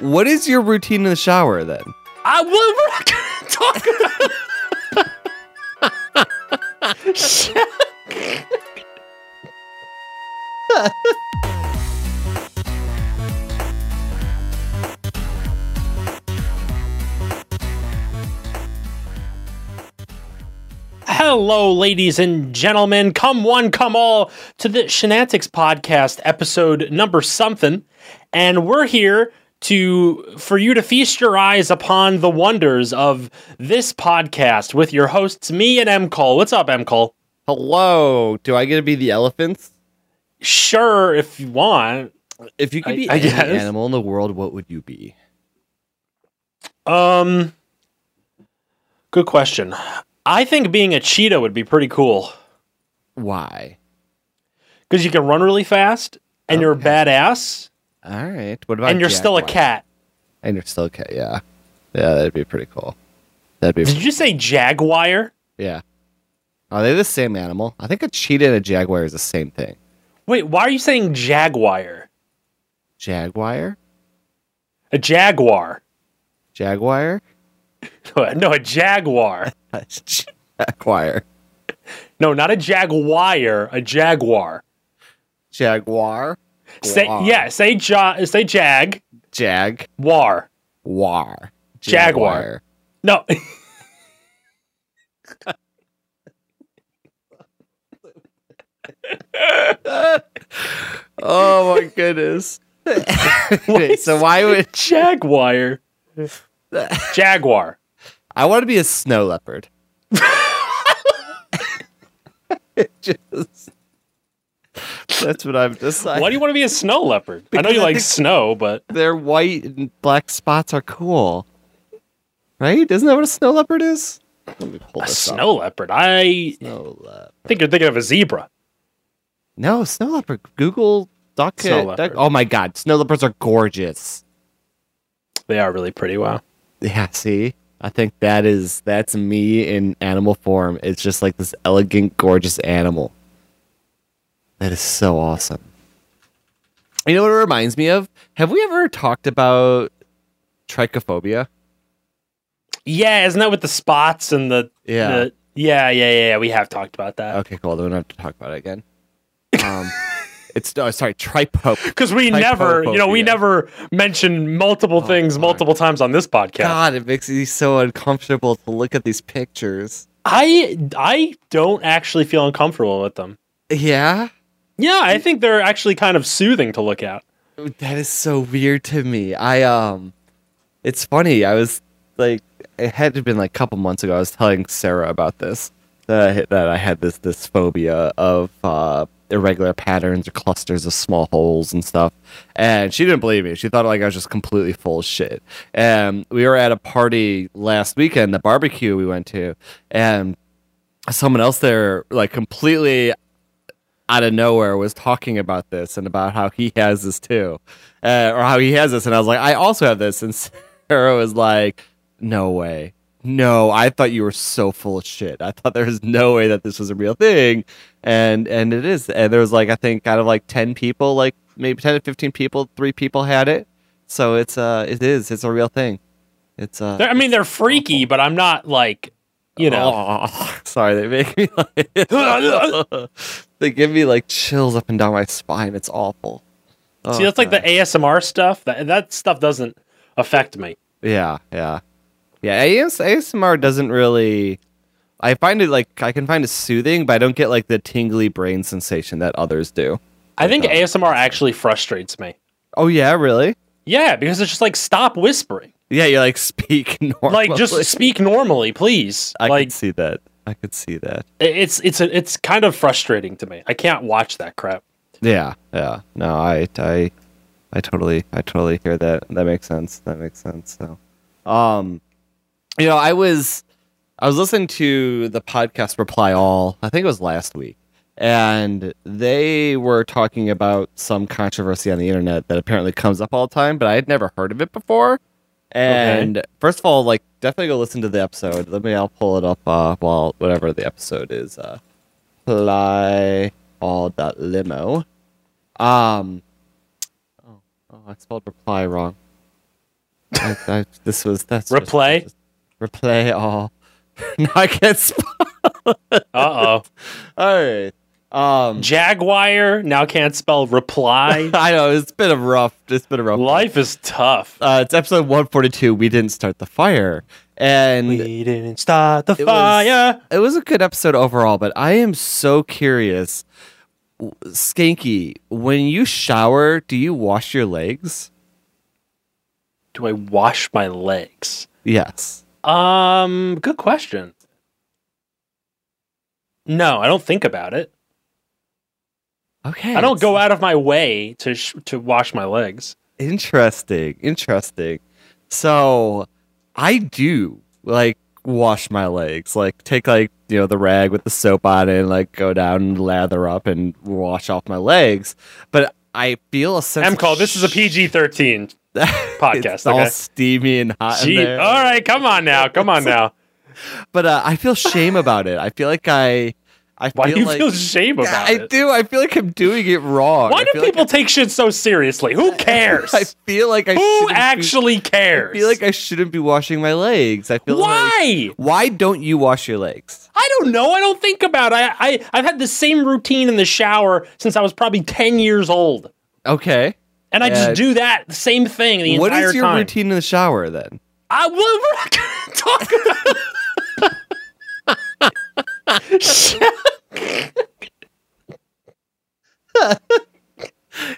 What is your routine in the shower then? I gonna talk about. Hello, ladies and gentlemen. Come one, come all to the Shenantics podcast, episode number something. And we're here to for you to feast your eyes upon the wonders of this podcast with your hosts, me and M. Cole. What's up, M. Cole? Hello. Do I get to be the elephants? Sure, if you want. If you could I- be I any guess. animal in the world, what would you be? Um, good question. I think being a cheetah would be pretty cool Why? because you can run really fast and you're a badass All right. What about and you're still a cat. And you're still a cat. Yeah. Yeah, that'd be pretty cool. That'd be Did you say jaguar? yeah. Are they the same animal? I think a cheetah and a jaguar is the same thing. Wait, why are you saying jaguar? Jaguar? A jaguar? Jaguar? No, a jaguar. Jaguar. No, not a jaguar. A jaguar. Jaguar? Say yeah. Say ja. Say jag. Jag. War. War. Jaguar. No. Oh my goodness. Okay, so why would jaguar. Jaguar. I want to be a snow leopard? It just that's what I've decided. Why do you want to be a snow leopard? I know you I like snow, but Their white and black spots are cool, right? Isn't that what a snow leopard is? Let me pull a this up. snow leopard. I Snow leopard. think you're thinking of a zebra. No, snow leopard. Google duck. Snow duck- Oh my god, snow leopards are gorgeous. They are really pretty. Wow. Yeah, see? I think that is that's me in animal form. It's just like this elegant, gorgeous animal. That is so awesome. You know what it reminds me of? Have we ever talked about trichophobia? Yeah, isn't that with the spots and the Yeah. the- yeah, yeah, yeah. We have talked about that Okay, cool. Then we don't have to talk about it again. Um, it's no, sorry, tripo. because we never, you know, we never mention multiple Oh, things God. multiple times on this podcast. God, it makes me so uncomfortable to look at these pictures. I I don't actually feel uncomfortable with them. Yeah, Yeah, I think they're actually kind of soothing to look at. That is so weird to me. I um it's funny. I was like it had to have been like a couple months ago. I was telling Sarah about this. That I, had- that I had this this phobia of uh irregular patterns or clusters of small holes and stuff. And she didn't believe me. She thought like I was just completely full of shit. And we were at a party last weekend, the barbecue we went to, and someone else there like completely out of nowhere was talking about this and about how he has this too, uh, or how he has this, and I was like, I also have this, and Sarah was like, No way, no, I thought you were so full of shit. I thought there was no way that this was a real thing, and and it is, and there was like I think out of like ten people, like maybe ten to fifteen people, three people had it, so it's uh, it is, it's a real thing. It's uh, I mean, they're freaky, but I'm not like, you know. Oh, sorry, they make me like they give me like chills up and down my spine. It's awful. Oh, See, that's like the ASMR stuff. That that stuff doesn't affect me. yeah, yeah, yeah. AS, ASMR doesn't really. I find it like I can find it soothing, but I don't get like the tingly brain sensation that others do. I think uh, ASMR actually frustrates me. Oh yeah, really? Yeah, because it's just like stop whispering. Yeah, you like speak normally. Like just speak normally, please. I like could see that. I could see that. it's it's a, it's kind of frustrating to me. I can't watch that crap. Yeah, yeah. No, I, I, I totally, I totally hear that. That makes sense. That makes sense. So, um, you know, I was, I was listening to the podcast Reply All. I think it was last week, and they were talking about some controversy on the internet that apparently comes up all the time, but I had never heard of it before. And first of all, like, definitely go listen to the episode. Let me, I'll pull it up. Uh, while whatever the episode is. Uh, apply all dot limo. Um. Oh, oh, I spelled reply wrong. I, I, this was that's just- Replay? replay all. no, I can't spell. Uh oh. All right. Um, Jaguar now can't spell reply. I know it's been a rough. It's been a rough. Life is tough. Uh, it's episode one forty two. We didn't start the fire, and We didn't start the It was- fire. it was a good episode overall. But I am so curious, Skanky. When you shower, do you wash your legs? Do I wash my legs? Yes. Um, good question. No, I don't think about it. Okay. I don't go out of my way to sh- to wash my legs. Interesting. Interesting. So I do like wash my legs. Like take like, you know, the rag with the soap on it and like go down and lather up and wash off my legs. But I feel a sense M of call. This is a PG thirteen. podcast, it's all okay? steamy and hot in Gee, there. all right, come on now, come on now. But uh, I feel shame about it. I feel like I I Why feel do you like feel shame about I it? I do. I feel like I'm doing it wrong. Why do people take shit so seriously? Who cares? I feel like I Who shouldn't be- actually cares? I feel like I shouldn't be washing my legs. I feel like Why? Why don't you wash your legs? I don't know. I don't think about it. I, I I've had the same routine in the shower since I was probably ten years old, Okay. and I Uh, just do that same thing the What entire is your time. routine in the shower then? I will we're not gonna talk about.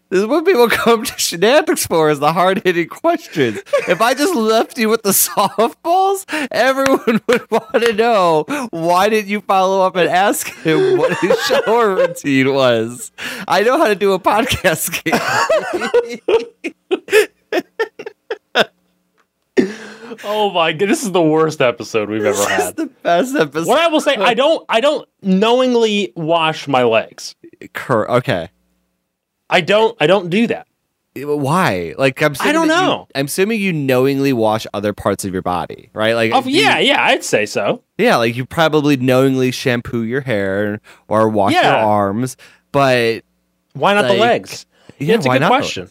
This is what people come to Shenantics for is the hard hitting questions. If I just left you with the softballs, everyone would want to know why didn't you follow up and ask him what his shower routine was? I know how to do a podcast game. oh my god, this is the worst episode we've ever This is had. the best episode. What I will say, I don't I don't knowingly wash my legs. Cur- okay. I don't I don't do that. Why? Like I'm. I don't that you- know. I'm assuming you knowingly wash other parts of your body, right? Like, Oh do you- yeah, yeah, I'd say so. yeah. Like you probably knowingly shampoo your hair or wash your arms, but Why not the legs? yeah, it's a good not? question.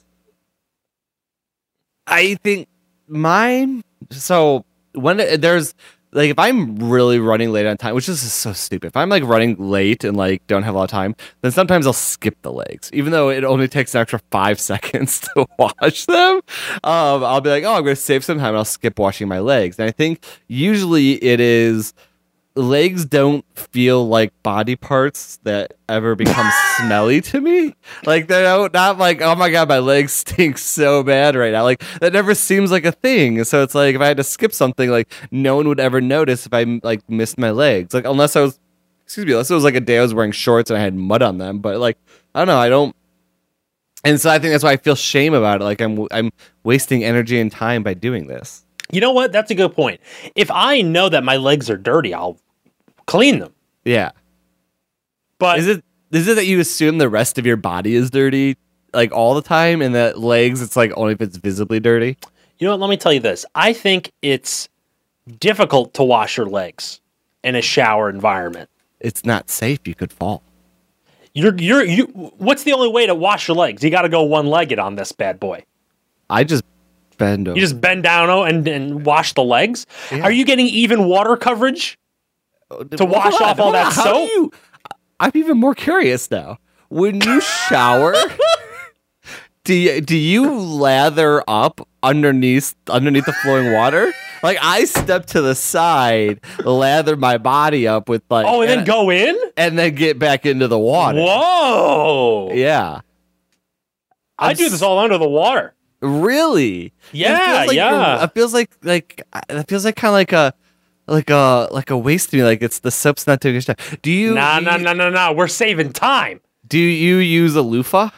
I think mine. So when there's like if I'm really running late on time, which is so stupid. If I'm like running late and like don't have a lot of time, then sometimes I'll skip the legs, even though it only takes an extra five seconds to wash them. Um, I'll be like, oh, I'm going to save some time. and I'll skip washing my legs, and I think usually it is legs don't feel like body parts that ever become smelly to me. Like they're not, not like, oh my god, my legs stink so bad right now. Like that never seems like a thing. So it's like if I had to skip something, like no one would ever notice if I like missed my legs. Like unless I was, excuse me, unless it was like a day I was wearing shorts and I had mud on them. But like I don't know, I don't. And so I think that's why I feel shame about it. Like I'm I'm wasting energy and time by doing this. You know what? That's a good point. If I know that my legs are dirty, I'll clean them. Yeah. But Is it is it that you assume the rest of your body is dirty like all the time, and that legs it's like only if it's visibly dirty? you know what? Let me tell you this. I think it's difficult to wash your legs in a shower environment. It's not safe. You could fall. You're you're you. What's the only way to wash your legs? You got to go one legged on this bad boy. I just bend over. You just bend down and and wash the legs. Yeah. Are you getting even water coverage? To wash off all that. How do soap? you- I'm even more curious now. When you shower, do you, do you lather up underneath underneath the flowing water? Like I step to the side, lather my body up with like Oh, and then go in. and then get back into the water. Whoa! Yeah. I I'm do this all under the water. Really? Yeah, It feels like yeah. It feels like like it feels like kind of like a like a like a waste to me. Like it's the soap's not doing its job. Do you? Nah, do nah, you, nah, nah, nah. We're saving time. Do you use a loofah?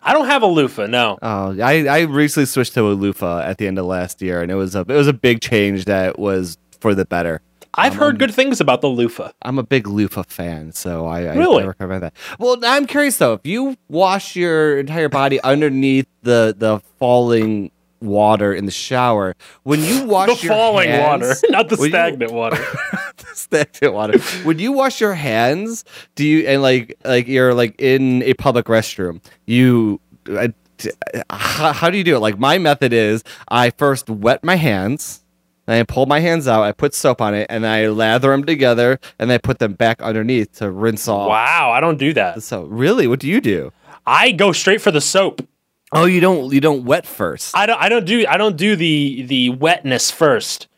I don't have a loofah. No. Oh, I I recently switched to a loofah at the end of last year, and it was a it was a big change that was for the better. I've Um, heard good things about the loofah. I'm a big loofah fan, so I, I, Really? Recommend that. Well, I'm curious though. If you wash your entire body underneath the the falling water in the shower, when you wash The falling hands- water, not the when you- stagnant water. stagnant water. When you wash your hands, do you and like like you're like in a public restroom, you I, how, how do you do it? Like my method is I first wet my hands, I pull my hands out, I put soap on it, and I lather them together, and I put them back underneath to rinse off. Wow, I don't do that. So really, what do you do? I go straight for the soap. Oh, you don't you don't wet first. I don't I don't do I don't do the the wetness first.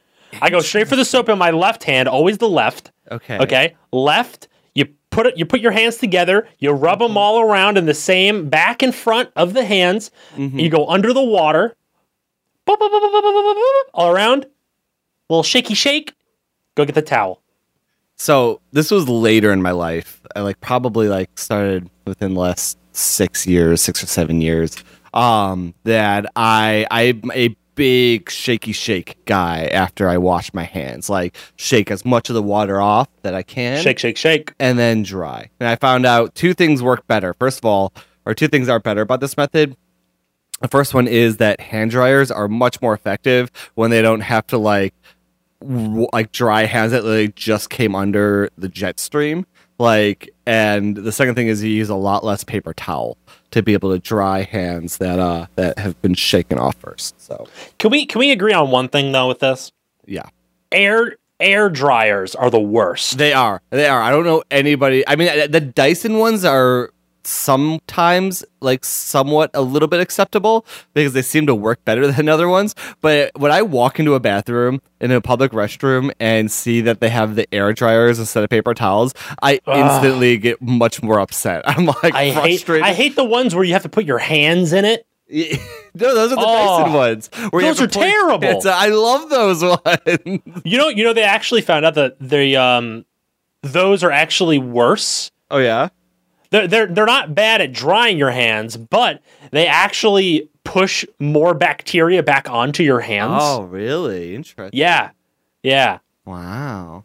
I go straight for the soap in my left hand, always the left. Okay. Okay, left. You put it. You put your hands together. You rub mm-hmm. them all around in the same back and front of the hands. Mm-hmm. You go under the water. Boop, boop, boop, boop, boop, boop, boop, boop, All around. Little shaky shake. Go get the towel. So this was later in my life. I like probably like started within the last six years, six or seven years. Um, that I I'm a big shaky shake guy after I wash my hands. Like shake as much of the water off that I can. Shake, shake, shake. and then dry. And I found out two things work better. First of all, or two things are better about this method. The first one is that hand dryers are much more effective when they don't have to like like dry hands that like just came under the jet stream. Like, and the second thing is you use a lot less paper towel to be able to dry hands that uh that have been shaken off first. So Can we can we agree on one thing though with this? yeah. Air air dryers are the worst. They are. They are. I don't know anybody. I mean, the Dyson ones are sometimes like somewhat a little bit acceptable because they seem to work better than other ones. But when I walk into a bathroom in a public restroom and see that they have the air dryers instead of paper towels, I instantly get much more upset. I'm like I hate. I hate the ones where you have to put your hands in it. no, those are the Oh, Dyson ones. Those are terrible. It's- I love those ones. You know, you know, they actually found out that the um, those are actually worse. oh yeah. They're they're they're not bad at drying your hands, but they actually push more bacteria back onto your hands. Oh really? Interesting. yeah, yeah. Wow.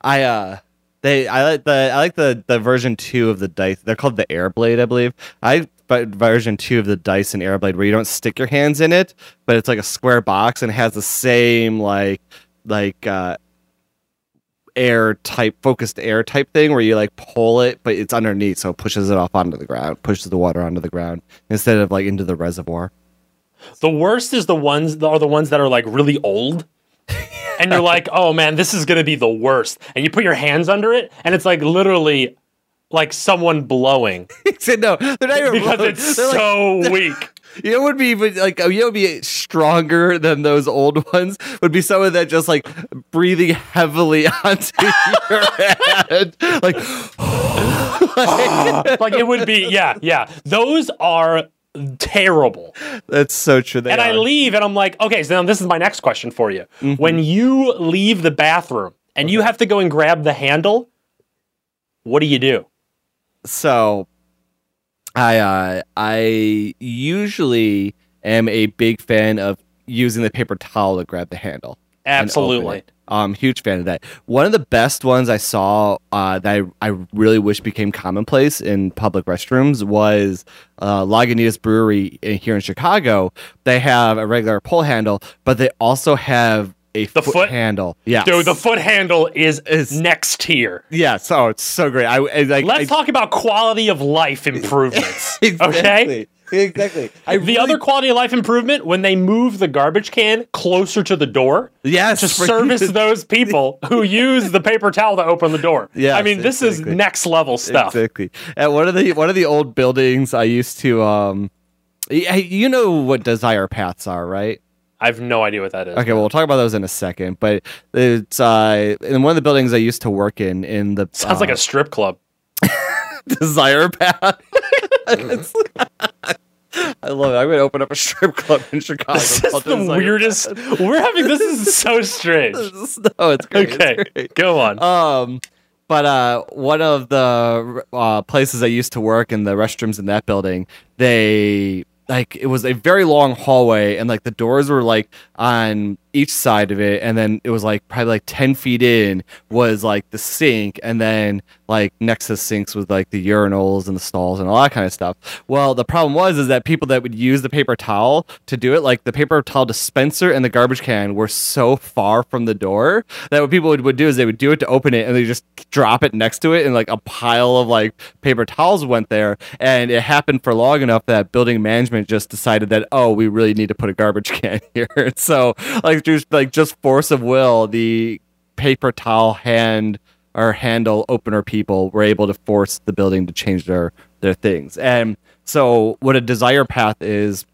I uh they I like the I like the the version 2 of the dice. They're called the Airblade, I believe. I but version 2 of the Dyson Airblade where you don't stick your hands in it, but it's like a square box and it has the same like like uh air type focused air type thing where you like pull it but it's underneath so it pushes it off onto the ground pushes the water onto the ground instead of like into the reservoir The worst is the ones are the ones that are like really old. and you're like, oh man, this is gonna be the worst. And you put your hands under it, and it's like literally like someone blowing no they're not even because it's they're like- so weak. What would be like you know, would be stronger than those old ones. Would be someone that just like breathing heavily onto your head, like like it would be, yeah, yeah. Those are terrible. that's so true. And I leave, and I'm like, okay, so now this is my next question for you. Mm-hmm. When you leave the bathroom and you have to go and grab the handle, what do you do? so I uh, I usually am a big fan of using the paper towel to grab the handle. Absolutely. Um, huge fan of that. One of the best ones I saw uh, that I, I really wish became commonplace in public restrooms was uh, Lagunitas Brewery in, here in Chicago. They have a regular pull handle, but they also have a The foot, foot- handle. Yeah, Dude, the foot handle is, Is- next tier. yeah. So it's so great. I, I like. Let's I, talk about quality of life improvements. Okay? exactly. Exactly. I The really- other quality of life improvement when they move the garbage can closer to the door yes to service those people who use the paper towel to open the door. Yeah. I mean, this exactly. is next level stuff. Exactly. At one of the one of the old buildings, I used to um, you know what desire paths are, right? I have no idea what that is. Okay, well, we'll talk about those in a second. But it's uh, in one of the buildings I used to work in. In the Sounds like uh, a strip club. desire path. It's- I love it. I'm gonna open up a strip club in Chicago. This is the weirdest. We're having this is so strange. Path. no, it's great. it's Okay, great. go on. Um, but uh, one of the uh, places I used to work in the restrooms in that building, they like it was a very long hallway, and like the doors were like on each side of it, and then it was like probably like ten feet in was like the sink, and then like next to sinks was like the urinals and the stalls and all that kind of stuff. Well, the problem was is that people that would use the paper towel to do it, like the paper towel dispenser and the garbage can, were so far from the door that what people would, would do is they would do it to open it, and they just drop it next to it, and like a pile of like paper towels went there, and it happened for long enough that building management just decided that oh, we really need to put a garbage can here. so like just like just force of will, the paper towel hand or handle opener people were able to force the building to change their their things. And so what a desire path is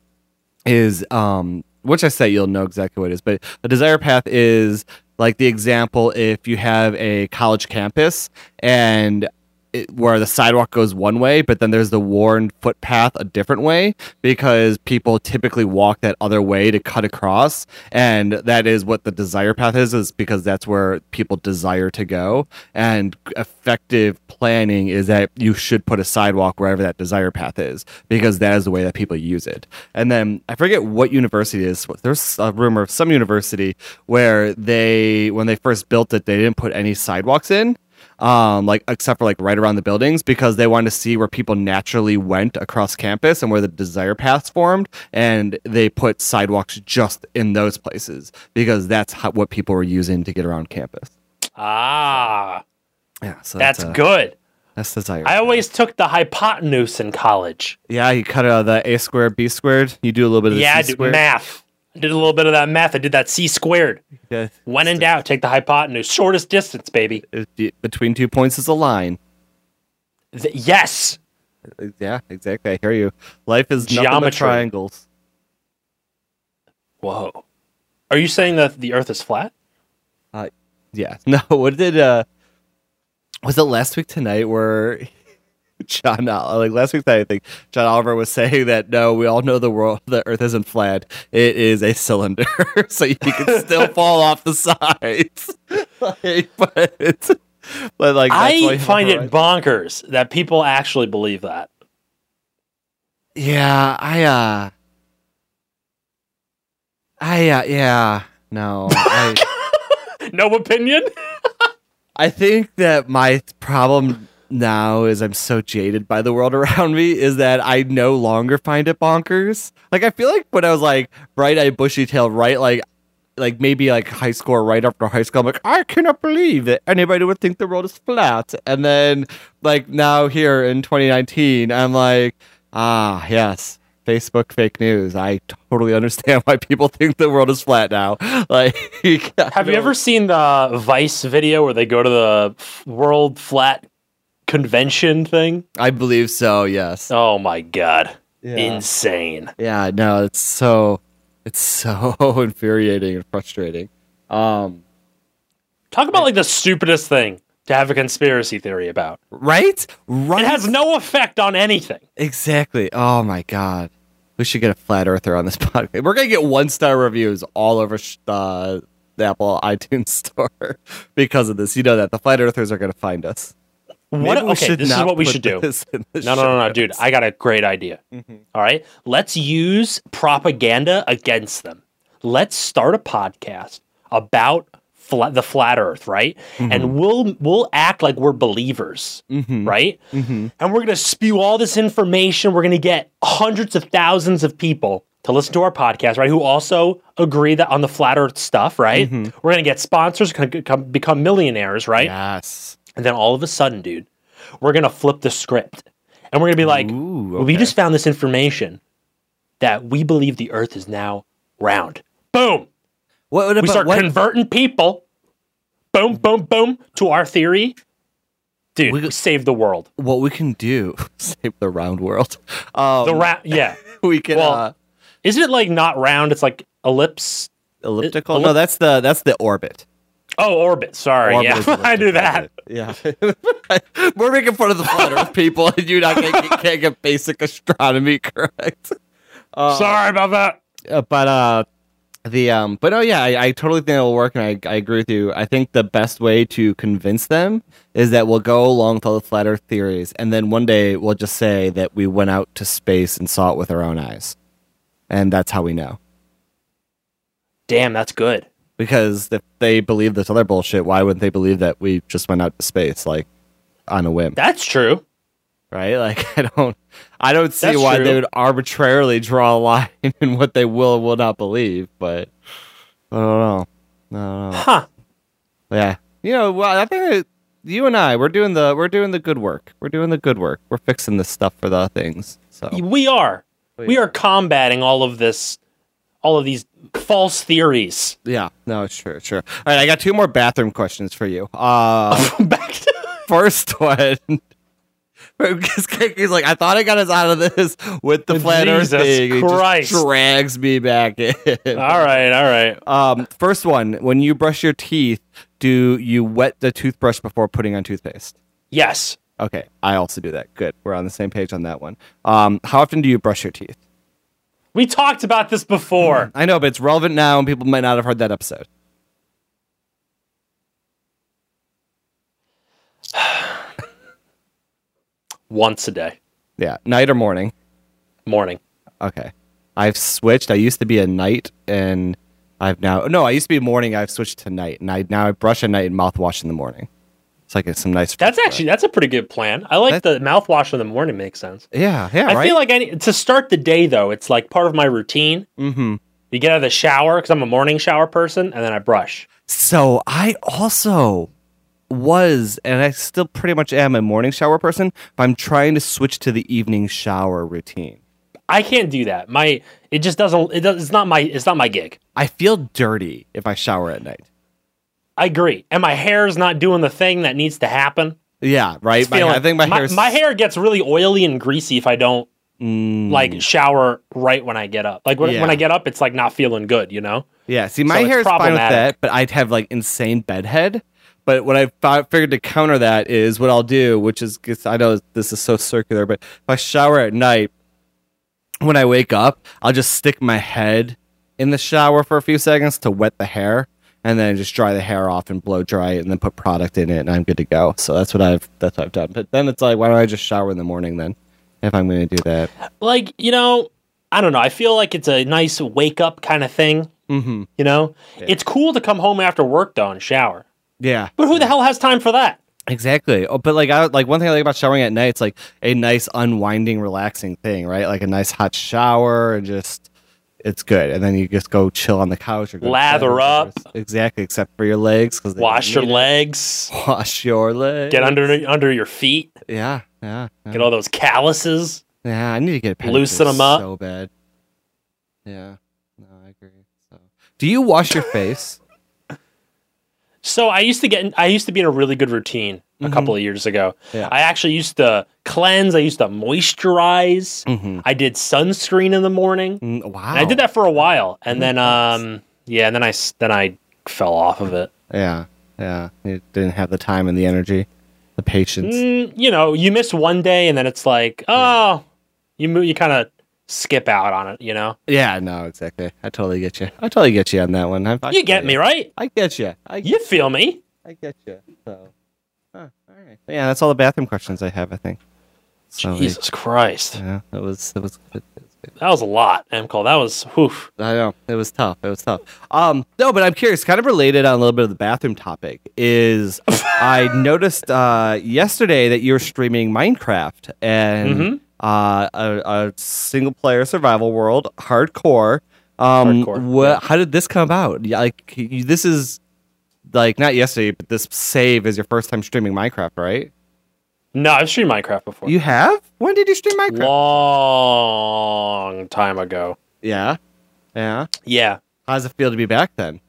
is um which I say you'll know exactly what it is, but a desire path is like the example if you have a college campus and it, where the sidewalk goes one way, but then there's the worn footpath a different way because people typically walk that other way to cut across, and that is what the desire path is. Is because that's where people desire to go, and effective planning is that you should put a sidewalk wherever that desire path is because that is the way that people use it. And then I forget what university it is. There's a rumor of some university where they, when they first built it, they didn't put any sidewalks in um, like except for like right around the buildings because they wanted to see where people naturally went across campus and where the desire paths formed, and they put sidewalks just in those places because that's how, what people were using to get around campus. Ah, Yeah, so that's uh, good. That's the desire. I always took the hypotenuse in college. yeah, you cut out the a squared, b squared. You do a little bit of the Yeah, I c did squared. math. I did a little bit of that math. I did that c squared. Yeah, When in doubt, take the hypotenuse. Shortest distance, baby. between two points is a line. Th- yes. Yeah, exactly. I hear you. Life is nothing but Geometry. triangles. Whoa. Are you saying that the Earth is flat? Uh, yeah. No, what did uh was it last week tonight where John Ol- like last week I think John Oliver was saying that no, we all know the world the earth isn't flat. It is a cylinder. so you can still fall off the sides. like, but but like that's why you I find it horizon. bonkers that people actually believe that. Yeah, I uh I uh yeah. No. I No opinion? I think that my problem now is I'm so jaded by the world around me is that I no longer find it bonkers. Like I feel like when I was like bright eyed bushy tailed right like like maybe like high school right after high school, I'm like, I cannot believe that anybody would think the world is flat. And then like now here in 2019, I'm like, ah yes. Facebook fake news. I totally understand why people think the world is flat now. Like, Have you ever seen the Vice video where they go to the World Flat Convention thing? I believe so. Yes. Oh my god. Yeah. Insane. Yeah, no, it's so it's so infuriating and frustrating. Um, Talk about like the stupidest thing to have a conspiracy theory about. right? Right. It has no effect on anything. exactly. Oh my god. We should get a flat earther on this podcast. We're gonna get one star reviews all over sh- uh, the Apple iTunes store because of this. You know that the flat earthers are gonna find us. What? Maybe Okay, this is what we should do. this in the No, no, no, no, dude. I got a great idea. Mm-hmm. All right. Let's use propaganda against them. Let's start a podcast about flat, the flat earth, right? Mm-hmm. And we'll we'll act like we're believers, mm-hmm. right? And we're going to spew all this information. We're going to get hundreds of thousands of people to listen to our podcast, right? Who also agree that on the flat earth stuff, right? We're going to get sponsors, going to become millionaires, right? Yes. And then all of a sudden, dude, we're gonna flip the script. And we're gonna be like, Ooh, we just found this information that we believe the earth is now round. Boom. What, what We start what? converting people. Boom, boom, boom to our theory. Dude, we, We- saved the world. what we can do? Save the round world. Um, The round, yeah. we can Well, uh, Isn't it like not round? It's like ellipse. elliptical. ellip- no, that's the that's the orbit. Oh, orbit. Sorry. Orbit yeah, I knew that. Yeah, we're making fun of the flat Earth people, and you not can't, can't get basic astronomy correct. Sorry about that. Uh, but uh, the um, but oh yeah, I, I totally think it'll work, and I I agree with you. I think the best way to convince them is that we'll go along with all the flat Earth theories, and then one day we'll just say that we went out to space and saw it with our own eyes, and that's how we know. Damn, that's good. Because if they believe this other bullshit, why wouldn't they believe that we just went out to space like on a whim? That's true. right? Like I don't I don't see That's why true. they would arbitrarily draw a line in what they will and will not believe, but I don't know. I don't know. Huh. Yeah. You know, well, I think that you and I, we're doing the we're doing the good work. We're doing the good work. We're fixing this stuff for the things. So We are. Oh, We are combating all of this, all of these false theories. yeah, no, it's true, it's true. All right, I got two more bathroom questions for you. Uh Back to first one. He's like, I thought I got us out of this with the flat Earth Jesus thing. He just drags me back in. all right, all right. Um, first one, when you brush your teeth, do you wet the toothbrush before putting on toothpaste? Yes. Okay, I also do that. Good, we're on the same page on that one. Um, how often do you brush your teeth? We talked about this before. I know, but it's relevant now, and people might not have heard that episode. Once a day, Yeah, night or morning. morning. Okay, I've switched. I used to be a night, and I've now no. I used to be morning. I've switched to night, and I now I brush at night and mouthwash in the morning. It's like it's some nice. That's actually that's a pretty good plan. I like the mouthwash in the morning. Makes sense. yeah, yeah. I right? feel like I need, to start the day though. It's like part of my routine. mm-hmm. You get out of the shower because I'm a morning shower person, and then I brush. So I also was, and I still pretty much am a morning shower person, but I'm trying to switch to the evening shower routine. I can't do that. My it just doesn't. It does, it's not my. It's not my gig. I feel dirty if I shower at night. I agree. And my hair's not doing the thing that needs to happen. Yeah, right. My, I think my, hair's my hair gets really oily and greasy if I don't Mm, like shower right when I get up. Like when, Yeah. when I get up, it's like not feeling good. You know. yeah. See, my it's hair is fine with that, but I'd have like insane bedhead. But what I fi- figured to counter that is what I'll do, which is I know this is so circular, but if I shower at night, when I wake up, I'll just stick my head in the shower for a few seconds to wet the hair, and then just dry the hair off and blow dry it, and then put product in it, and I'm good to go. So that's what I've that's what I've done. But then it's like, why don't I just shower in the morning then? If I'm going to do that, Like you know, I don't know. I feel like it's a nice wake up kind of thing. mm-hmm. You know, it's cool to come home after work though and shower. yeah, But who the hell has time for that? Exactly. Oh, but like I like one thing I like about showering at night, it's like a nice unwinding, relaxing thing, right? Like a nice hot shower and just it's good. And then you just go chill on the couch or go Lather up. Exactly, except for your legs because Wash your legs. Wash your legs. Get under under your feet. Yeah, yeah, yeah. Get all those calluses. yeah. I need to get a Loosen 'em up. so bad. Yeah, no, I agree. So, do you wash your face? So I used to get. In, I used to be in a really good routine a couple of years ago. Mm-hmm. Yeah. I actually used to cleanse. I used to moisturize. mm-hmm. I did sunscreen in the morning. wow, And I did that for a while, and then Nice. um yeah, and then I then I fell off of it. Yeah, yeah. You didn't have the time and the energy, the patience. Mm, you know, you miss one day, and then it's like, oh, you you kind of skip out on it. You know, Yeah, no, exactly. I totally get you. I totally get you on that one. I, I you get feel me right. I get you. I, You feel me? I get you. So, huh, all right. Yeah, that's all the bathroom questions I have. I think. So, Jesus Christ, Yeah, that was. that was. Good. that was a lot, Emco. That was whew. I know it was tough. It was tough. Um, no, but I'm curious. Kind of related on a little bit of the bathroom topic is I noticed uh, yesterday that you were streaming Minecraft and Mhm. Uh, a, a single player survival world, hardcore. Um, Hardcore, wha- yeah. How did this come about? Yeah, Like you, this is like not yesterday, but this save is your first time streaming Minecraft, right? No, I've streamed Minecraft before. You have? When did you stream Minecraft? Long time ago. yeah, yeah. Yeah, How does it feel to be back then?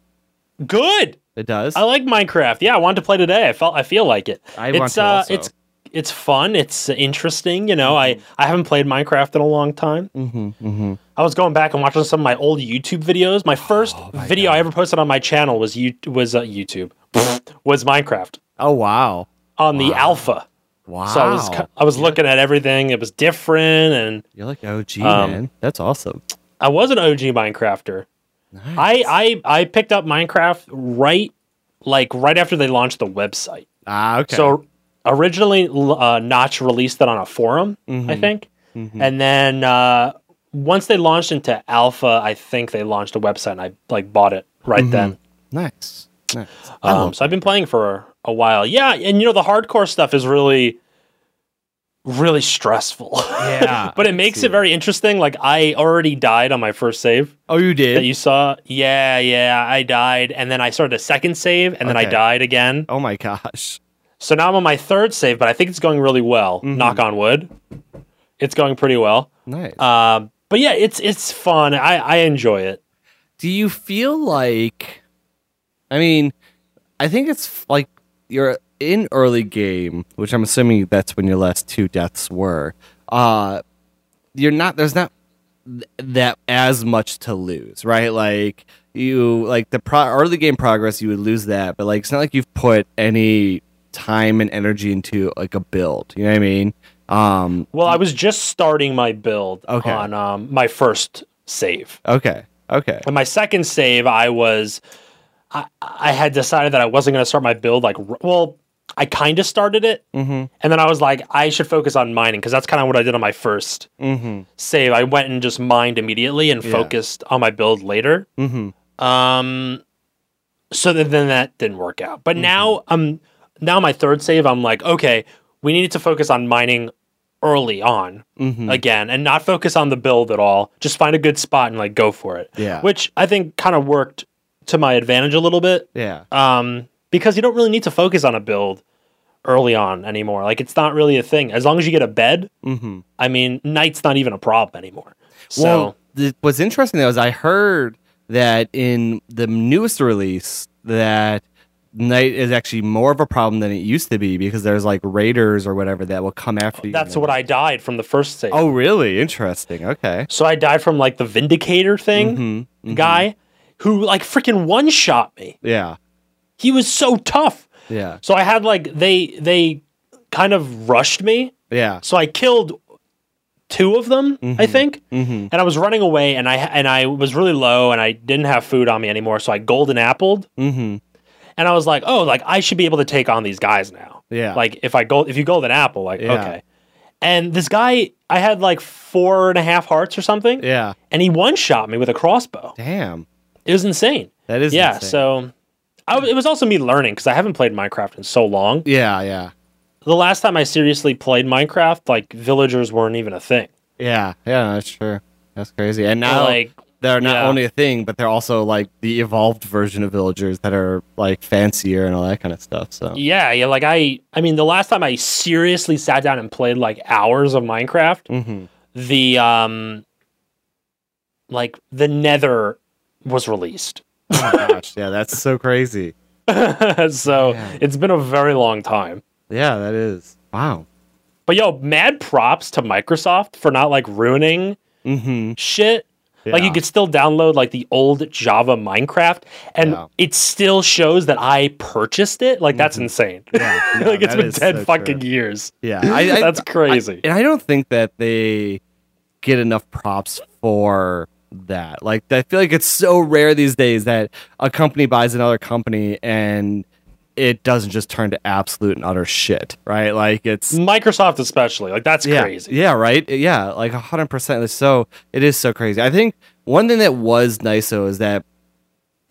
good. It does. I like Minecraft. Yeah, I wanted to play today. I felt I feel like it. I it's want to uh, also. it's it's fun. It's interesting. You know, I I haven't played Minecraft in a long time. Mm-hmm, mm-hmm. I was going back and watching some of my old YouTube videos. My first Oh my video God. I ever posted on my channel was you was uh, YouTube was Minecraft Oh wow. on the alpha. Wow. So I was I was looking at everything. It was different, and You're like OG, Um, man. That's awesome. I was an OG Minecrafter. Nice. I I I picked up Minecraft right like right after they launched the website. ah, okay. So originally, uh, Notch released it on a forum, I Mhm. think, Mhm. and then uh, once they launched into alpha, I think they launched a website, and I like bought it right then. Nice. Nice. Um, so I've been playing for a while. Yeah, and you know the hardcore stuff is really, really stressful. Yeah, but it makes it very interesting. Like I already died on my first save Oh, you that did? you saw. Yeah, yeah, I died, and then I started a second save, and then I died again. oh my gosh. So now I'm on my third save, but I think it's going really well. Mm-hmm. Knock on wood. It's going pretty well. Nice. Um, but yeah, it's it's fun. I I enjoy it. Do you feel like I mean, I think it's like you're in early game, which I'm assuming that's when your last two deaths were. Uh you're not there's not that as much to lose, right? Like you like the pro- early game progress you would lose that, but like it's not like you've put any time and energy into like a build. You know what I mean? Um Well, I was just starting my build Okay. on um, my first save. okay. Okay. And my second save, I was, I, I had decided that I wasn't going to start my build. Like, well, I kind of started it, Mhm. and then I was like, I should focus on mining because that's kind of what I did on my first Mhm. save. I went and just mined immediately and Yeah. focused on my build later. Mhm. Um, so then, then that didn't work out. But Mm-hmm. now, um, now my third save, I'm like, okay, we need to focus on mining early on Mhm. again and not focus on the build at all. Just find a good spot and like go for it. Yeah. Which I think kind of worked to my advantage a little bit. Yeah. Um, because you don't really need to focus on a build early on anymore. Like it's not really a thing. As long as you get a bed, Mhm. I mean, night's not even a problem anymore. So Well, th- what's interesting though is I heard that in the newest release that night is actually more of a problem than it used to be because there's like raiders or whatever that will come after you. that's what I died from the first save. Oh, really? Interesting. Okay. So I died from like the Vindicator thing Mhm, mhm. guy who like freaking one shot me. Yeah. He was so tough. Yeah. So I had like they they kind of rushed me. Yeah. So I killed two of them, I think. Mm-hmm. And I was running away and I and I was really low and I didn't have food on me anymore, so I golden appled Mm-hmm. And I was like, "Oh, like I should be able to take on these guys now." Yeah. Like if I go if you golden apple, like Yeah. okay. And this guy, I had like four and a half hearts or something, Yeah. and he one shot me with a crossbow. Damn. It was insane. That is. yeah. insane. So I, it was also me learning because I haven't played Minecraft in so long. Yeah. Yeah. The last time I seriously played Minecraft, like villagers weren't even a thing. Yeah. Yeah. That's true. That's crazy. And now like they're not yeah. only a thing, but they're also like the evolved version of villagers that are like fancier and all that kind of stuff. So. yeah, yeah. Like I, I mean, the last time I seriously sat down and played like hours of Minecraft, Mm-hmm. the um, like the Nether was released. Oh my gosh. Yeah. That's so crazy. so Yeah. it's been a very long time. Yeah, that is. Wow. But yo, mad props to Microsoft for not like ruining Mm-hmm. shit. Like you could still download like the old Java Minecraft, and Yeah. it still shows that I purchased it. Like that's insane. Mm-hmm. Yeah, no, like it's been ten so fucking true. years. Yeah, I, I, That's crazy. and I don't think that they get enough props for that. Like, I feel like it's so rare these days that a company buys another company and it doesn't just turn to absolute and utter shit, right? Like, it's Microsoft especially. Like that's yeah, crazy. Yeah, right. Yeah, like hundred percent. So it is so crazy. I think one thing that was nice though is that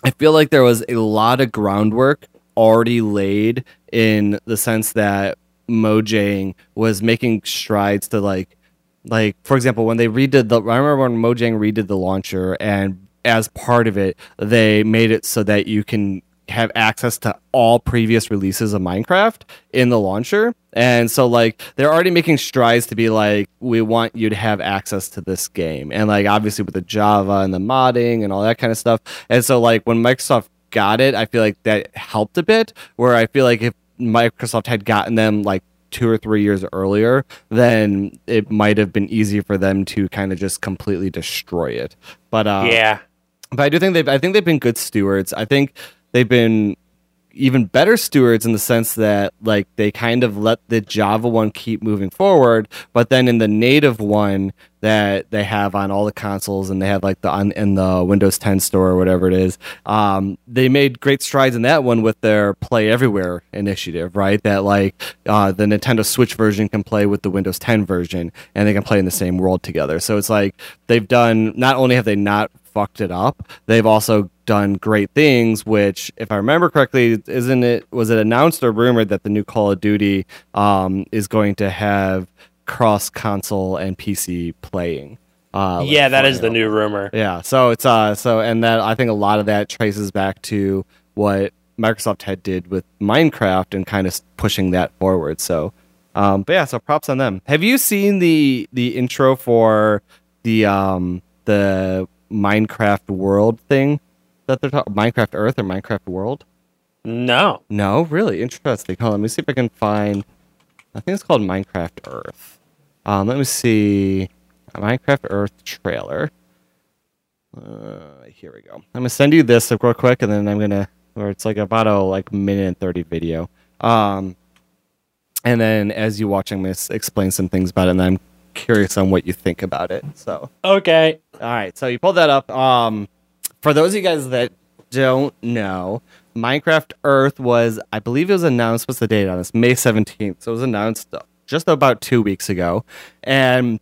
I feel like there was a lot of groundwork already laid in the sense that Mojang was making strides to like like for example when they redid the I remember when Mojang redid the launcher and as part of it they made it so that you can have access to all previous releases of Minecraft in the launcher. And so like they're already making strides to be like we want you to have access to this game. And like obviously with the Java and the modding and all that kind of stuff. And so like when Microsoft got it, I feel like that helped a bit where I feel like if Microsoft had gotten them like two or three years earlier, then it might have been easy for them to kind of just completely destroy it. But uh, yeah. but I do think they've I think they've been good stewards. I think they've been even better stewards in the sense that like they kind of let the Java one keep moving forward, but then in the native one that they have on all the consoles and they have like the on in the Windows 10 store or whatever it is, um, they made great strides in that one with their Play Everywhere initiative, right? That like uh, the Nintendo Switch version can play with the Windows 10 version and they can play in the same world together. So it's like they've done not only have they not fucked it up, they've also done great things. Which, if I remember correctly, isn't it was it announced or rumored that the new Call of Duty um, is going to have cross console and PC playing? Uh, like yeah, that is the new rumor. Yeah, so it's uh so and that I think a lot of that traces back to what Microsoft had did with Minecraft and kind of pushing that forward. So um but yeah, so props on them. Have you seen the the intro for the um the Minecraft world thing that they're talking Minecraft Earth or Minecraft World? No. No, really interesting. Hold on, let me see if I can find I think it's called Minecraft Earth. Um let me see Minecraft Earth trailer. Uh, here we go. I'm gonna send you this real quick, and then I'm gonna, or it's like about a like minute and thirty video. Um, and then as you watch, I'm gonna explain some things about it, and I'm curious on what you think about it. So, Okay. all right, so you pulled that up. Um, for those of you guys that don't know, Minecraft Earth was, I believe it was announced. What's the date on this? May 17th. So it was announced uh, just about two weeks ago, and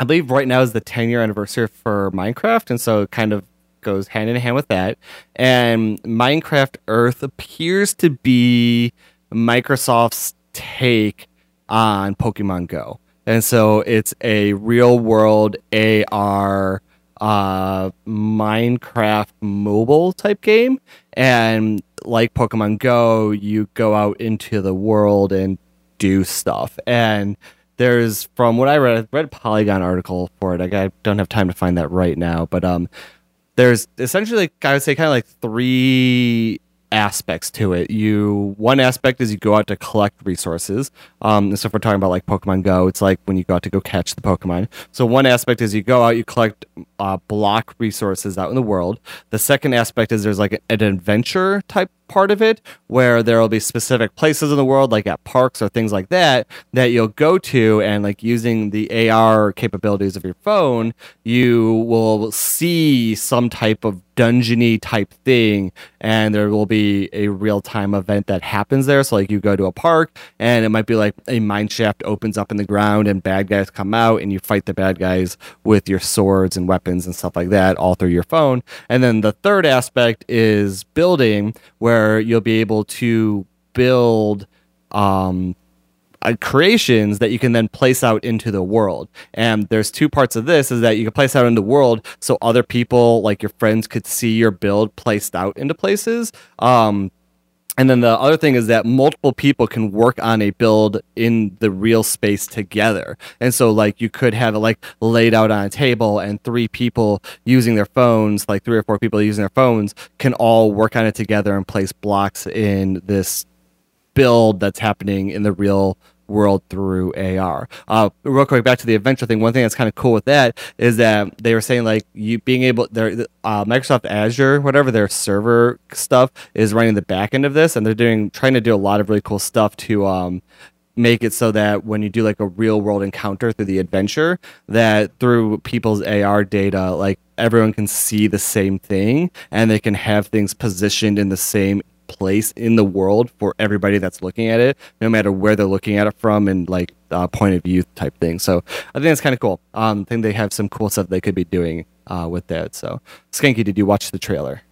I believe right now is the 10 year anniversary for Minecraft, and so it kind of goes hand in hand with that. And Minecraft Earth appears to be Microsoft's take on Pokemon Go. And so it's a real world AR uh, Minecraft mobile type game. And like Pokemon Go, you go out into the world and do stuff. And there's from what I read, I read a Polygon article for it. Like, I don't have time to find that right now, but um, there's essentially I would say kind of like three aspects to it. You one aspect is you go out to collect resources. Um, so if we're talking about like Pokemon Go, it's like when you go out to go catch the Pokemon. So one aspect is you go out, you collect uh, block resources out in the world. The second aspect is there's like an adventure type part of it where there will be specific places in the world like at parks or things like that that you'll go to and like using the AR capabilities of your phone you will see some type of dungeony type thing and there will be a real-time event that happens there so like you go to a park and it might be like a mine shaft opens up in the ground and bad guys come out and you fight the bad guys with your swords and weapons and stuff like that all through your phone and then the third aspect is building where you'll be able to build um, uh, creations that you can then place out into the world. And there's two parts of this is that you can place out in the world so other people like your friends could see your build placed out into places. Um, and then the other thing is that multiple people can work on a build in the real space together. And so like you could have it like laid out on a table and three people using their phones, like three or four people using their phones can all work on it together and place blocks in this build that's happening in the real world through AR. Uh, real quick, back to the adventure thing. One thing that's kind of cool with that is that they were saying like you being able, their uh, Microsoft Azure, whatever their server stuff is running the back end of this, and they're doing trying to do a lot of really cool stuff to um, make it so that when you do like a real world encounter through the adventure, that through people's AR data, like everyone can see the same thing and they can have things positioned in the same place in the world for everybody that's looking at it, no matter where they're looking at it from and like uh, point of view type thing. So I think that's kind of cool. Um, I think they have some cool stuff they could be doing uh, with that. So Skanky, did you watch the trailer?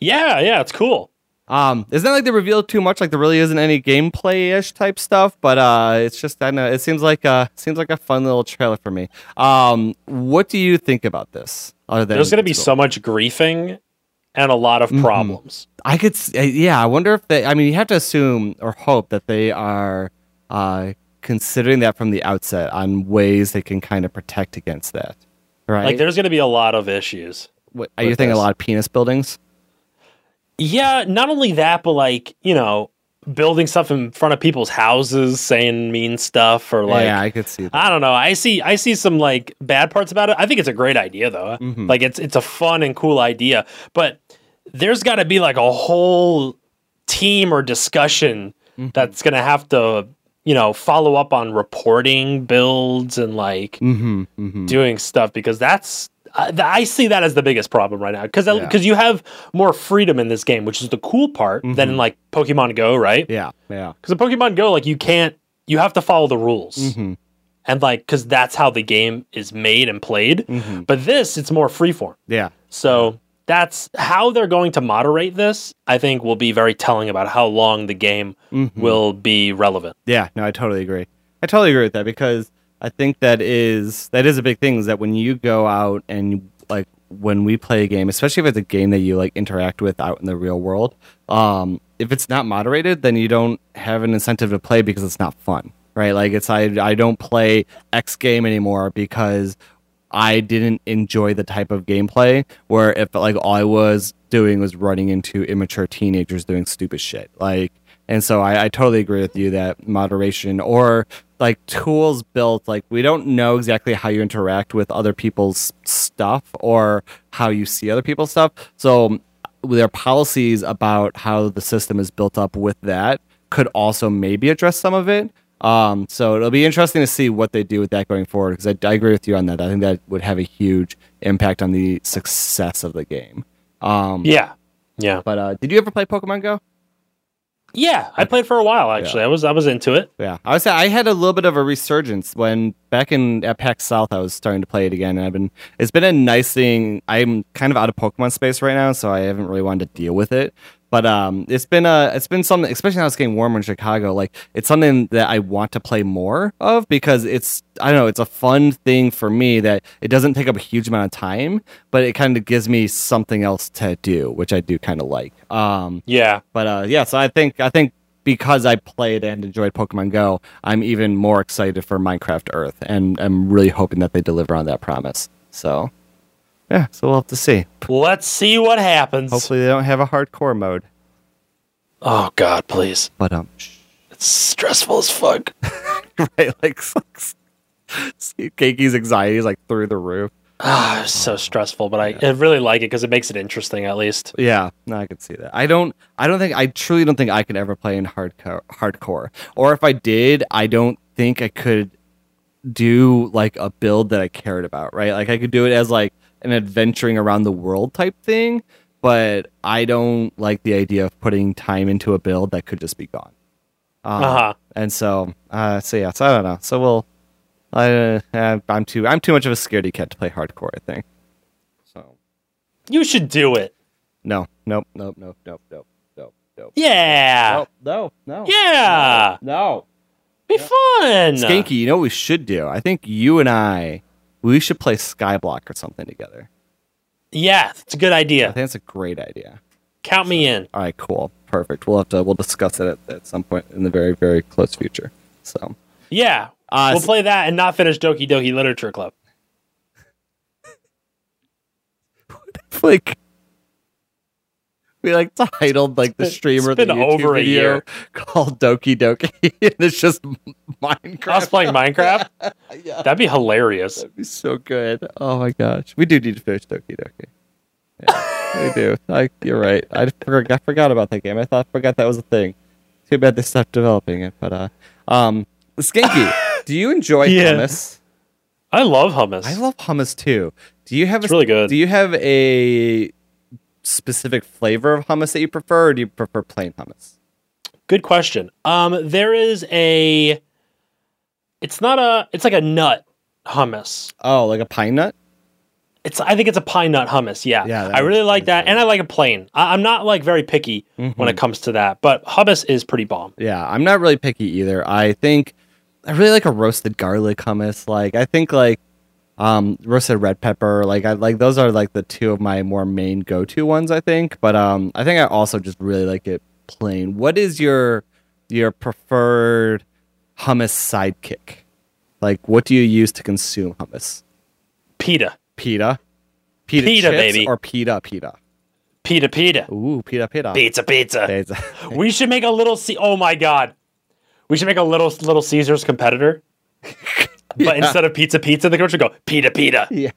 Yeah, yeah, it's cool. Um, it's not like they revealed too much. Like there really isn't any gameplay ish type stuff, but uh, it's just I know it seems like uh seems like a fun little trailer for me. Um, what do you think about this? Other than There's going to be cool? so much griefing and a lot of Mhm. problems. I could, uh, yeah. I wonder if they. I mean, you have to assume or hope that they are uh, considering that from the outset on ways they can kind of protect against that. Right? Like, there's going to be a lot of issues. What, are you thinking a lot of penis buildings? Yeah, not only that, but like, you know, building stuff in front of people's houses, saying mean stuff, or like, yeah, I could see that. I don't know. I see I see some like bad parts about it. I think it's a great idea though. Mhm. Like it's it's a fun and cool idea, but there's got to be like a whole team or discussion Mhm. that's going to have to, you know, follow up on reporting builds and like mm-hmm, mm-hmm. doing stuff because that's I, I see that as the biggest problem right now because Yeah. because you have more freedom in this game, which is the cool part than in like Pokemon Go, right? Yeah, yeah. Because in Pokemon Go, like you can't, you have to follow the rules Mm-hmm, and like because that's how the game is made and played. mm-hmm. But this, it's more freeform. Yeah. So that's how they're going to moderate this. I think will be very telling about how long the game Mm-hmm. will be relevant. Yeah, no, I totally agree. I totally agree with that because I think that is that is a big thing is that when you go out and like when we play a game, especially if it's a game that you like interact with out in the real world, um, if it's not moderated, then you don't have an incentive to play because it's not fun, right? Like it's I I don't play X game anymore because I didn't enjoy the type of gameplay where if like all I was doing was running into immature teenagers doing stupid shit. Like and so I, I totally agree with you that moderation or like tools built like we don't know exactly how you interact with other people's stuff or how you see other people's stuff. So their policies about how the system is built up with that could also maybe address some of it. Um, so it'll be interesting to see what they do with that going forward because I, I agree with you on that. I think that would have a huge impact on the success of the game. Um, Yeah. Yeah. But uh, did you ever play Pokemon Go? Yeah. I played for a while actually. I was I was into it. Yeah, I was. I had a little bit of a resurgence when back in at PAX South. I was starting to play it again, and I've been. It's been a nice thing. I'm kind of out of Pokemon space right now, so I haven't really wanted to deal with it. But um, it's been a. It's been something, especially now it's getting warmer in Chicago. Like it's something that I want to play more of because it's. I don't know. It's a fun thing for me that it doesn't take up a huge amount of time, but it kind of gives me something else to do, which I do kind of like. Um, Yeah. but uh, yeah, so I think I think because I played and enjoyed Pokemon Go, I'm even more excited for Minecraft Earth, and I'm really hoping that they deliver on that promise. So yeah, so we'll have to see. Let's see what happens. Hopefully, they don't have a hardcore mode. Oh God, please. But um, It's stressful as fuck. right, like, Keki's anxiety is like through the roof. Ah, it's so stressful, but I, I really like it because it makes it interesting at least. Yeah, no, I can see that. I don't. I don't think. I truly don't think I could ever play in hardcore. Hardcore, or if I did, I don't think I could do like a build that I cared about. Right, like I could do it as like an adventuring around the world type thing, but I don't like the idea of putting time into a build that could just be gone. Um, Uh-huh. And so, uh, so yeah, so I don't know. So we'll. I, uh, I'm too. I'm too much of a scaredy cat to play hardcore. I think. So You should do it. no, nope, nope, nope, nope, nope, nope, nope. Yeah. No, no, no. Yeah. No. Be fun. Skanky, you know what we should do? I think you and I, we should play Skyblock or something together. Yeah, it's a good idea. I think that's a great idea. Count me in. All right, cool. Perfect. We'll have to, we'll discuss it at, at some point in the very, very close future. So, Yeah. Uh, we'll play that and not finish Doki Doki Literature Club. like, we like titled like the streamer it's been the YouTube over a video year. called Doki Doki. and it's just Minecraft. Us playing Minecraft? yeah. That'd be hilarious. That'd be so good. Oh my gosh. We do need to finish Doki Doki. Yeah, we do. Like you're right. I forgot, I forgot about that game. I thought forgot that was a thing. Too bad they stopped developing it. But uh um Skanky, do you enjoy Yeah. hummus? I love hummus. I love hummus too. Do you have It's a, really good. Do you have a specific flavor of hummus that you prefer or do you prefer plain hummus? Good question. Um, there is a. It's not a. It's like a nut hummus. Oh, like a pine nut? It's. I think it's a pine nut hummus. Yeah. Yeah, I really like that, and I like a plain. I, I'm not like very picky when Mm-hmm. it comes to that, but hummus is pretty bomb. Yeah, I'm not really picky either. I think I really like a roasted garlic hummus. Like I think like um roasted red pepper. Like I like those are like the two of my more main go to ones. I think, but um I think I also just really like it plain. What is your your preferred hummus sidekick? Like what do you use to consume hummus? Pita, Pita, pita, Pita, chips baby. or pita pita. pita, pita, Ooh, pita pita. pizza, pizza. Pizza. We should make a little. C- oh my god, we should make a little Little Caesars competitor. But instead of pizza, pizza, the coach would go pita, pita, yeah.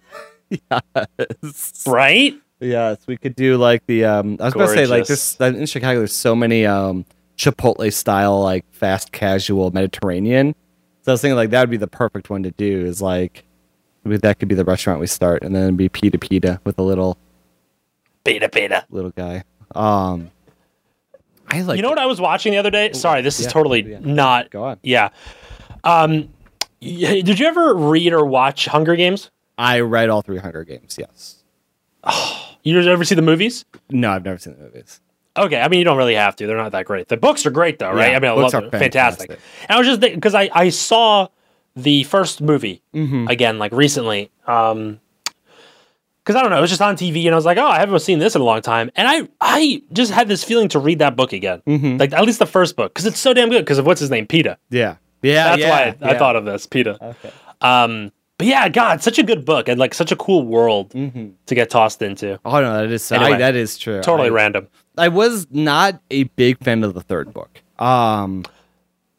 Yes. right? Yes, we could do like the um I was gonna say like this in Chicago there's so many um Chipotle style like fast casual Mediterranean. So I was thinking like that would be the perfect one to do is like that could be the restaurant we start and then it'd be pita pita with a little Pita, pita. little guy. Um I like you know what I was watching the other day? Sorry, this is totally yeah. not. go on. Yeah. Um, did you ever read or watch Hunger Games? I read all three Hunger Games, yes. You ever see the movies? No, I've never seen the movies. Okay, I mean you don't really have to. They're not that great. The books are great though, right? Yeah, I mean, I love them. fantastic. fantastic. And I was just because I I saw the first movie Mm-hmm. again like recently. Um, because I don't know, it was just on TV, and I was like, oh, I haven't seen this in a long time, and I I just had this feeling to read that book again, Mm-hmm. like at least the first book, because it's so damn good. Because of what's his name, Peeta. Yeah, yeah, That's yeah, why I, I thought of this, Peeta. Okay. Um, but yeah, God, such a good book and like such a cool world to get tossed into. Oh no, that is Anyway, I, that is true. Totally I, random. I was not a big fan of the third book. Um,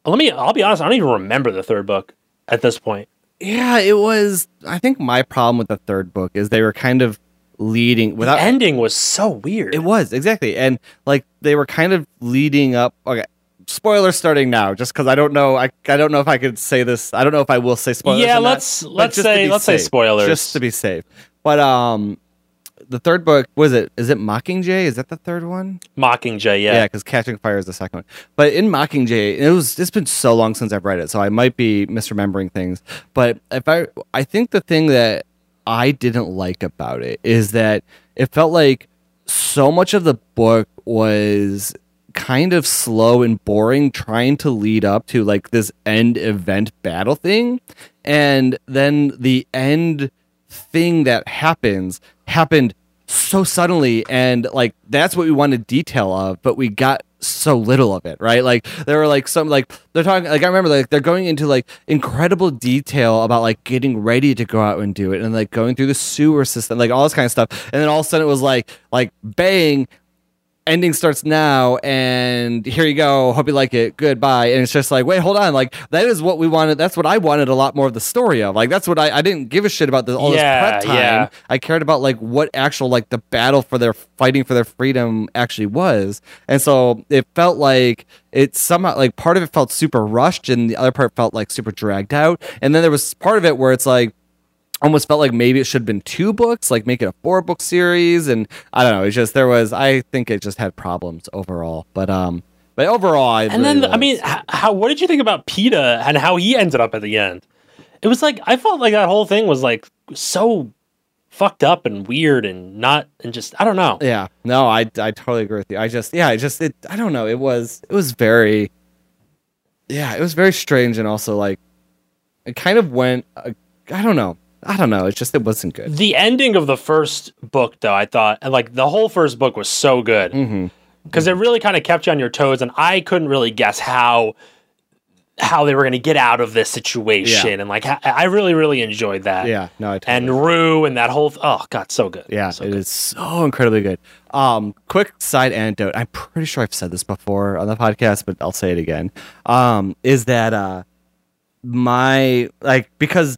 Let me. I'll be honest. I don't even remember the third book at this point. yeah, it was. I think my problem with the third book is they were kind of leading without the ending was so weird. It was exactly, and like they were kind of leading up. Okay, spoiler starting now, just because I don't know. I I don't know if I could say this. I don't know if I will say spoilers. Yeah, let's- but let's say- let's say safe, spoilers. just to be safe. But um, the third book was it? Is it Mockingjay? Is that the third one? Mockingjay. Yeah. Yeah, because Catching Fire is the second one. But in Mockingjay, it was it's been so long since I've read it, so I might be misremembering things. But if I I think the thing that I didn't like about it is that it felt like so much of the book was kind of slow and boring trying to lead up to like this end event battle thing. And then the end thing that happens happened so suddenly and like that's what we wanted detail of but we got so little of it right? Like there were like some like they're talking like i remember like they're going into like incredible detail about like getting ready to go out and do it and like going through the sewer system like all this kind of stuff. And then all of a sudden it was like like bang ending starts now and here you go hope you like it goodbye. And it's just like wait hold on like that is what we wanted that's what i wanted a lot more of the story of. Like that's what i, I didn't give a shit about this all Yeah, this prep time yeah. i cared about like what actual like the battle for their fighting for their freedom actually was. And so it felt like it somehow like part of it felt super rushed and the other part felt like super dragged out. And then there was part of it where it's like almost felt like maybe it should have been two books, like make it a four book series. And I don't know. It's just there was. I think it just had problems overall. But um, but overall, I and really then I mean, how? What did you think about Peeta and how he ended up at the end? It was like I felt like that whole thing was like so fucked up and weird and not and just I don't know. yeah, no, I I totally agree with you. I just yeah, I just it. I don't know. It was it was very. Yeah, it was very strange and also like, it kind of went. Uh, I don't know. I don't know. It's just it wasn't good. The ending of the first book, though, I thought, and like the whole first book was so good Mm-hmm. because it really kind of kept you on your toes, and I couldn't really guess how how they were going to get out of this situation, Yeah. and like I really, really enjoyed that. Yeah, no, I totally and Rue and that whole oh god, so good. Yeah, so it good. is so incredibly good. Um, quick side anecdote. I'm pretty sure I've said this before on the podcast, but I'll say it again. Um, is that uh, my like because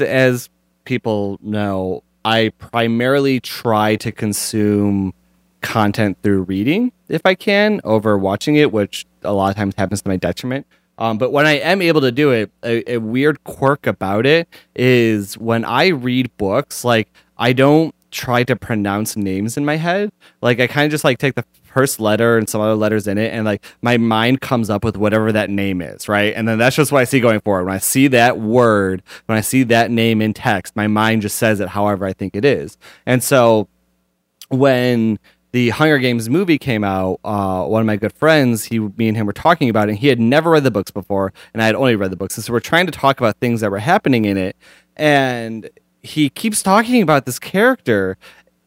as people know, I primarily try to consume content through reading if I can over watching it, which a lot of times happens to my detriment. Um, but when I am able to do it, a, a weird quirk about it is when I read books, like I don't try to pronounce names in my head. Like I kind of just like take the first letter and some other letters in it, and like my mind comes up with whatever that name is, right? And then that's just what I see going forward. When I see that word, when I see that name in text, my mind just says it however I think it is. And so when the Hunger Games movie came out, uh, one of my good friends, he, me and him were talking about it. And he had never read the books before, and I had only read the books. And so we're trying to talk about things that were happening in it. And he keeps talking about this character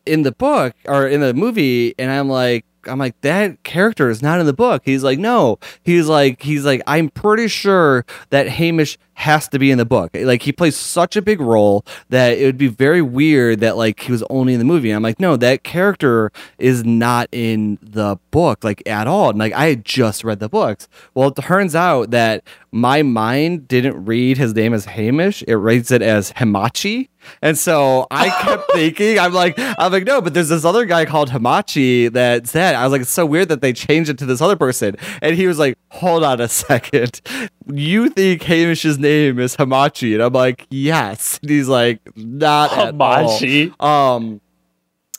in the book or in the movie, and I'm like, I'm like, that character is not in the book. He's like, no. He's like, he's like, I'm pretty sure that Haymitch has to be in the book. Like he plays such a big role that it would be very weird that like he was only in the movie. And I'm like, no, that character is not in the book like at all. And like I had just read the books. Well, it turns out that my mind didn't read his name as Haymitch. It reads it as Hamachi. And so I kept thinking, I'm like, I'm like, no, but there's this other guy called Hamachi that's that said, I was like, it's so weird that they changed it to this other person. And he was like, hold on a second. You think Haymitch's name is Hamachi? And I'm like, yes. And he's like, not. Hamachi. Um,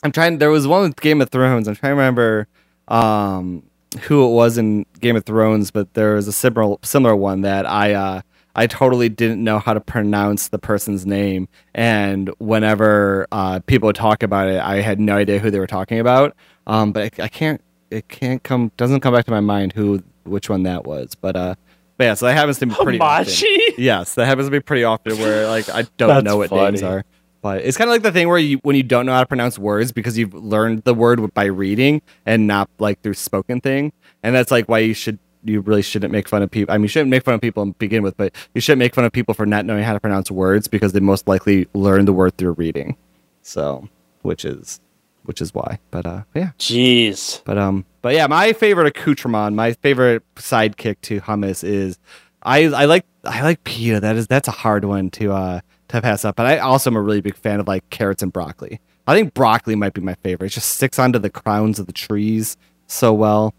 I'm trying. There was one with Game of Thrones. I'm trying to remember um, who it was in Game of Thrones, but there was a similar similar one that I uh, I totally didn't know how to pronounce the person's name, and whenever uh, people would talk about it, I had no idea who they were talking about. Um, but I, I can't, it can't come, doesn't come back to my mind who, which one that was. But uh, but yeah, so that happens to me pretty often. Hamachi? Yes, that happens to me pretty often where like I don't know what names funny. are. But it's kind of like the thing where you when you don't know how to pronounce words because you've learned the word by reading and not like through spoken thing, and that's like why you should you really shouldn't make fun of people. I mean, you shouldn't make fun of people to begin with, but you shouldn't make fun of people for not knowing how to pronounce words because they most likely learn the word through reading. So, which is which is why. But uh, yeah. Jeez. But um, but yeah, my favorite accoutrement, my favorite sidekick to hummus is, I I like I like pita. That is that's a hard one to uh to pass up. But I also am a really big fan of like carrots and broccoli. I think broccoli might be my favorite. It just sticks onto the crowns of the trees so well.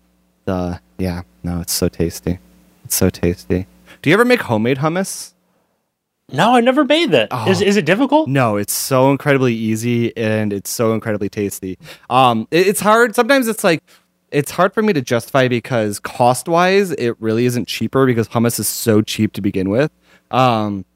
The yeah, no, it's so tasty. It's so tasty. Do you ever make homemade hummus? No, I never made that. Is Oh. is it difficult? No, it's so incredibly easy and it's so incredibly tasty. Um, it- it's hard. Sometimes it's like it's hard for me to justify because cost wise, it really isn't cheaper because hummus is so cheap to begin with. Um,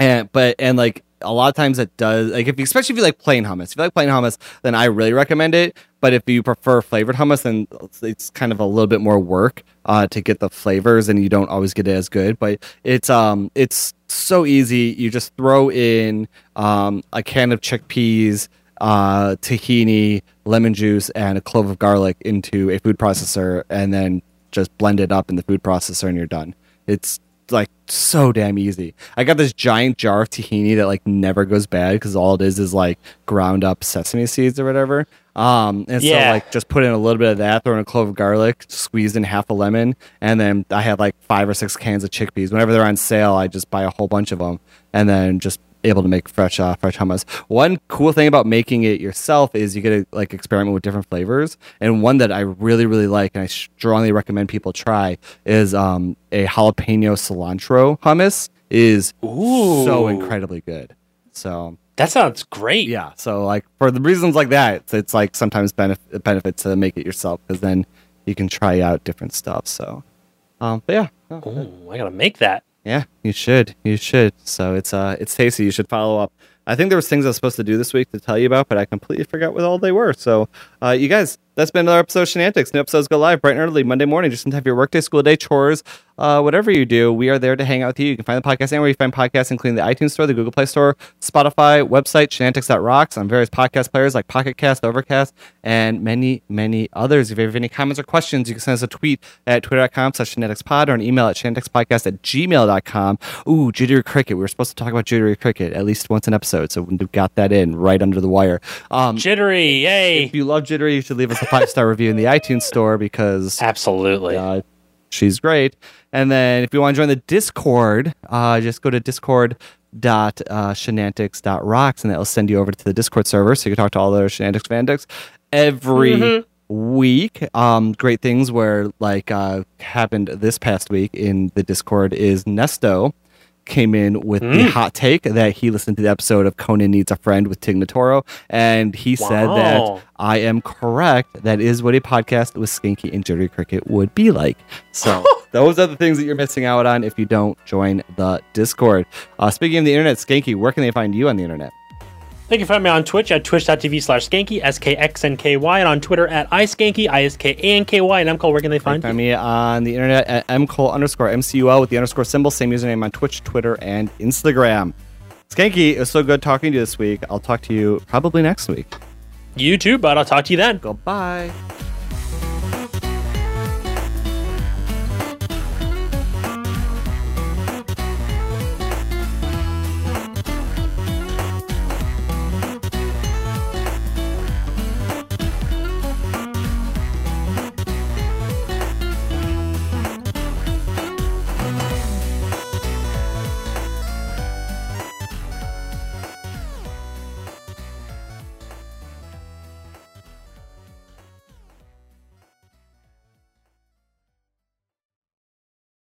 and but and like a lot of times it does like if you, especially if you like plain hummus. If you like plain hummus, then I really recommend it. But if you prefer flavored hummus, then it's- kind of a little bit more work uh, to get the flavors, and you don't always get it as good. But it's um it's so easy. You just throw in um, a can of chickpeas, uh, tahini, lemon juice, and a clove of garlic into a food processor, and then just blend it up in the food processor, and you're done. It's like so damn easy. I got this giant jar of tahini that like never goes bad because all it is is like ground up sesame seeds or whatever. Um, and Yeah. so like just put in a little bit of that, throw in a clove of garlic, squeeze in half a lemon, and then I have like five or six cans of chickpeas. Whenever they're on sale, I just buy a whole bunch of them, and then just able to make fresh uh, fresh hummus. One cool thing about making it yourself is you get to like experiment with different flavors. And one that I really really like and I strongly recommend people try is um, a jalapeno cilantro hummus is so incredibly good. So That sounds great. yeah, so like for the reasons like that, it's, it's like sometimes benefit benefit to make it yourself because then you can try out different stuff. So, um, but yeah, oh, Ooh, I gotta make that. Yeah, you should. You should. So it's uh it's tasty. You should follow up. I think there was things I was supposed to do this week to tell you about, but I completely forgot what all they were. So uh you guys, that's been another episode of Shenantics. New episodes go live bright and early Monday morning, just in time for your workday, school day, chores, uh, whatever you do. We are there to hang out with you. You can find the podcast anywhere you find podcasts, including the iTunes Store, the Google Play Store, Spotify, website, shenantics.rocks, on various podcast players like Pocket Cast, Overcast, and many, many others. If you have any comments or questions, you can send us a tweet at twitter.com slash shenanticspod or an email at shenanticspodcast at gmail.com. Ooh, Jittery Cricket. We were supposed to talk about Jittery Cricket at least once an episode, so we got that in right under the wire. Um, Jittery, yay! if you love Jittery, you should leave us a five star review in the iTunes store because Absolutely. uh, she's great. And then if you want to join the Discord, uh, just go to discord dot uh, shenantics.rocks and that will send you over to the Discord server so you can talk to all the other shenantics fanatics every week. Um, great things where like uh, happened this past week in the Discord is Nesto came in with the hot take that he listened to the episode of Conan Needs a Friend with Tig Notaro, and he said that I am correct. That is what a podcast with Skinky and Jittery Cricket would be like. So those are the things that you're missing out on if you don't join the Discord. Uh, speaking of the internet, Skanky, where can they find you on the internet? They can find me on Twitch at twitch.tv slash skanky, S K X N K Y, and on Twitter at iskanky, I S K A N K Y. And I'm called, where can they find Find you? me on the internet at mcole underscore mcul with the underscore symbol. Same username on Twitch, Twitter, and Instagram. Skanky, it was so good talking to you this week. I'll talk to you probably next week. You too, but I'll talk to you then. Goodbye.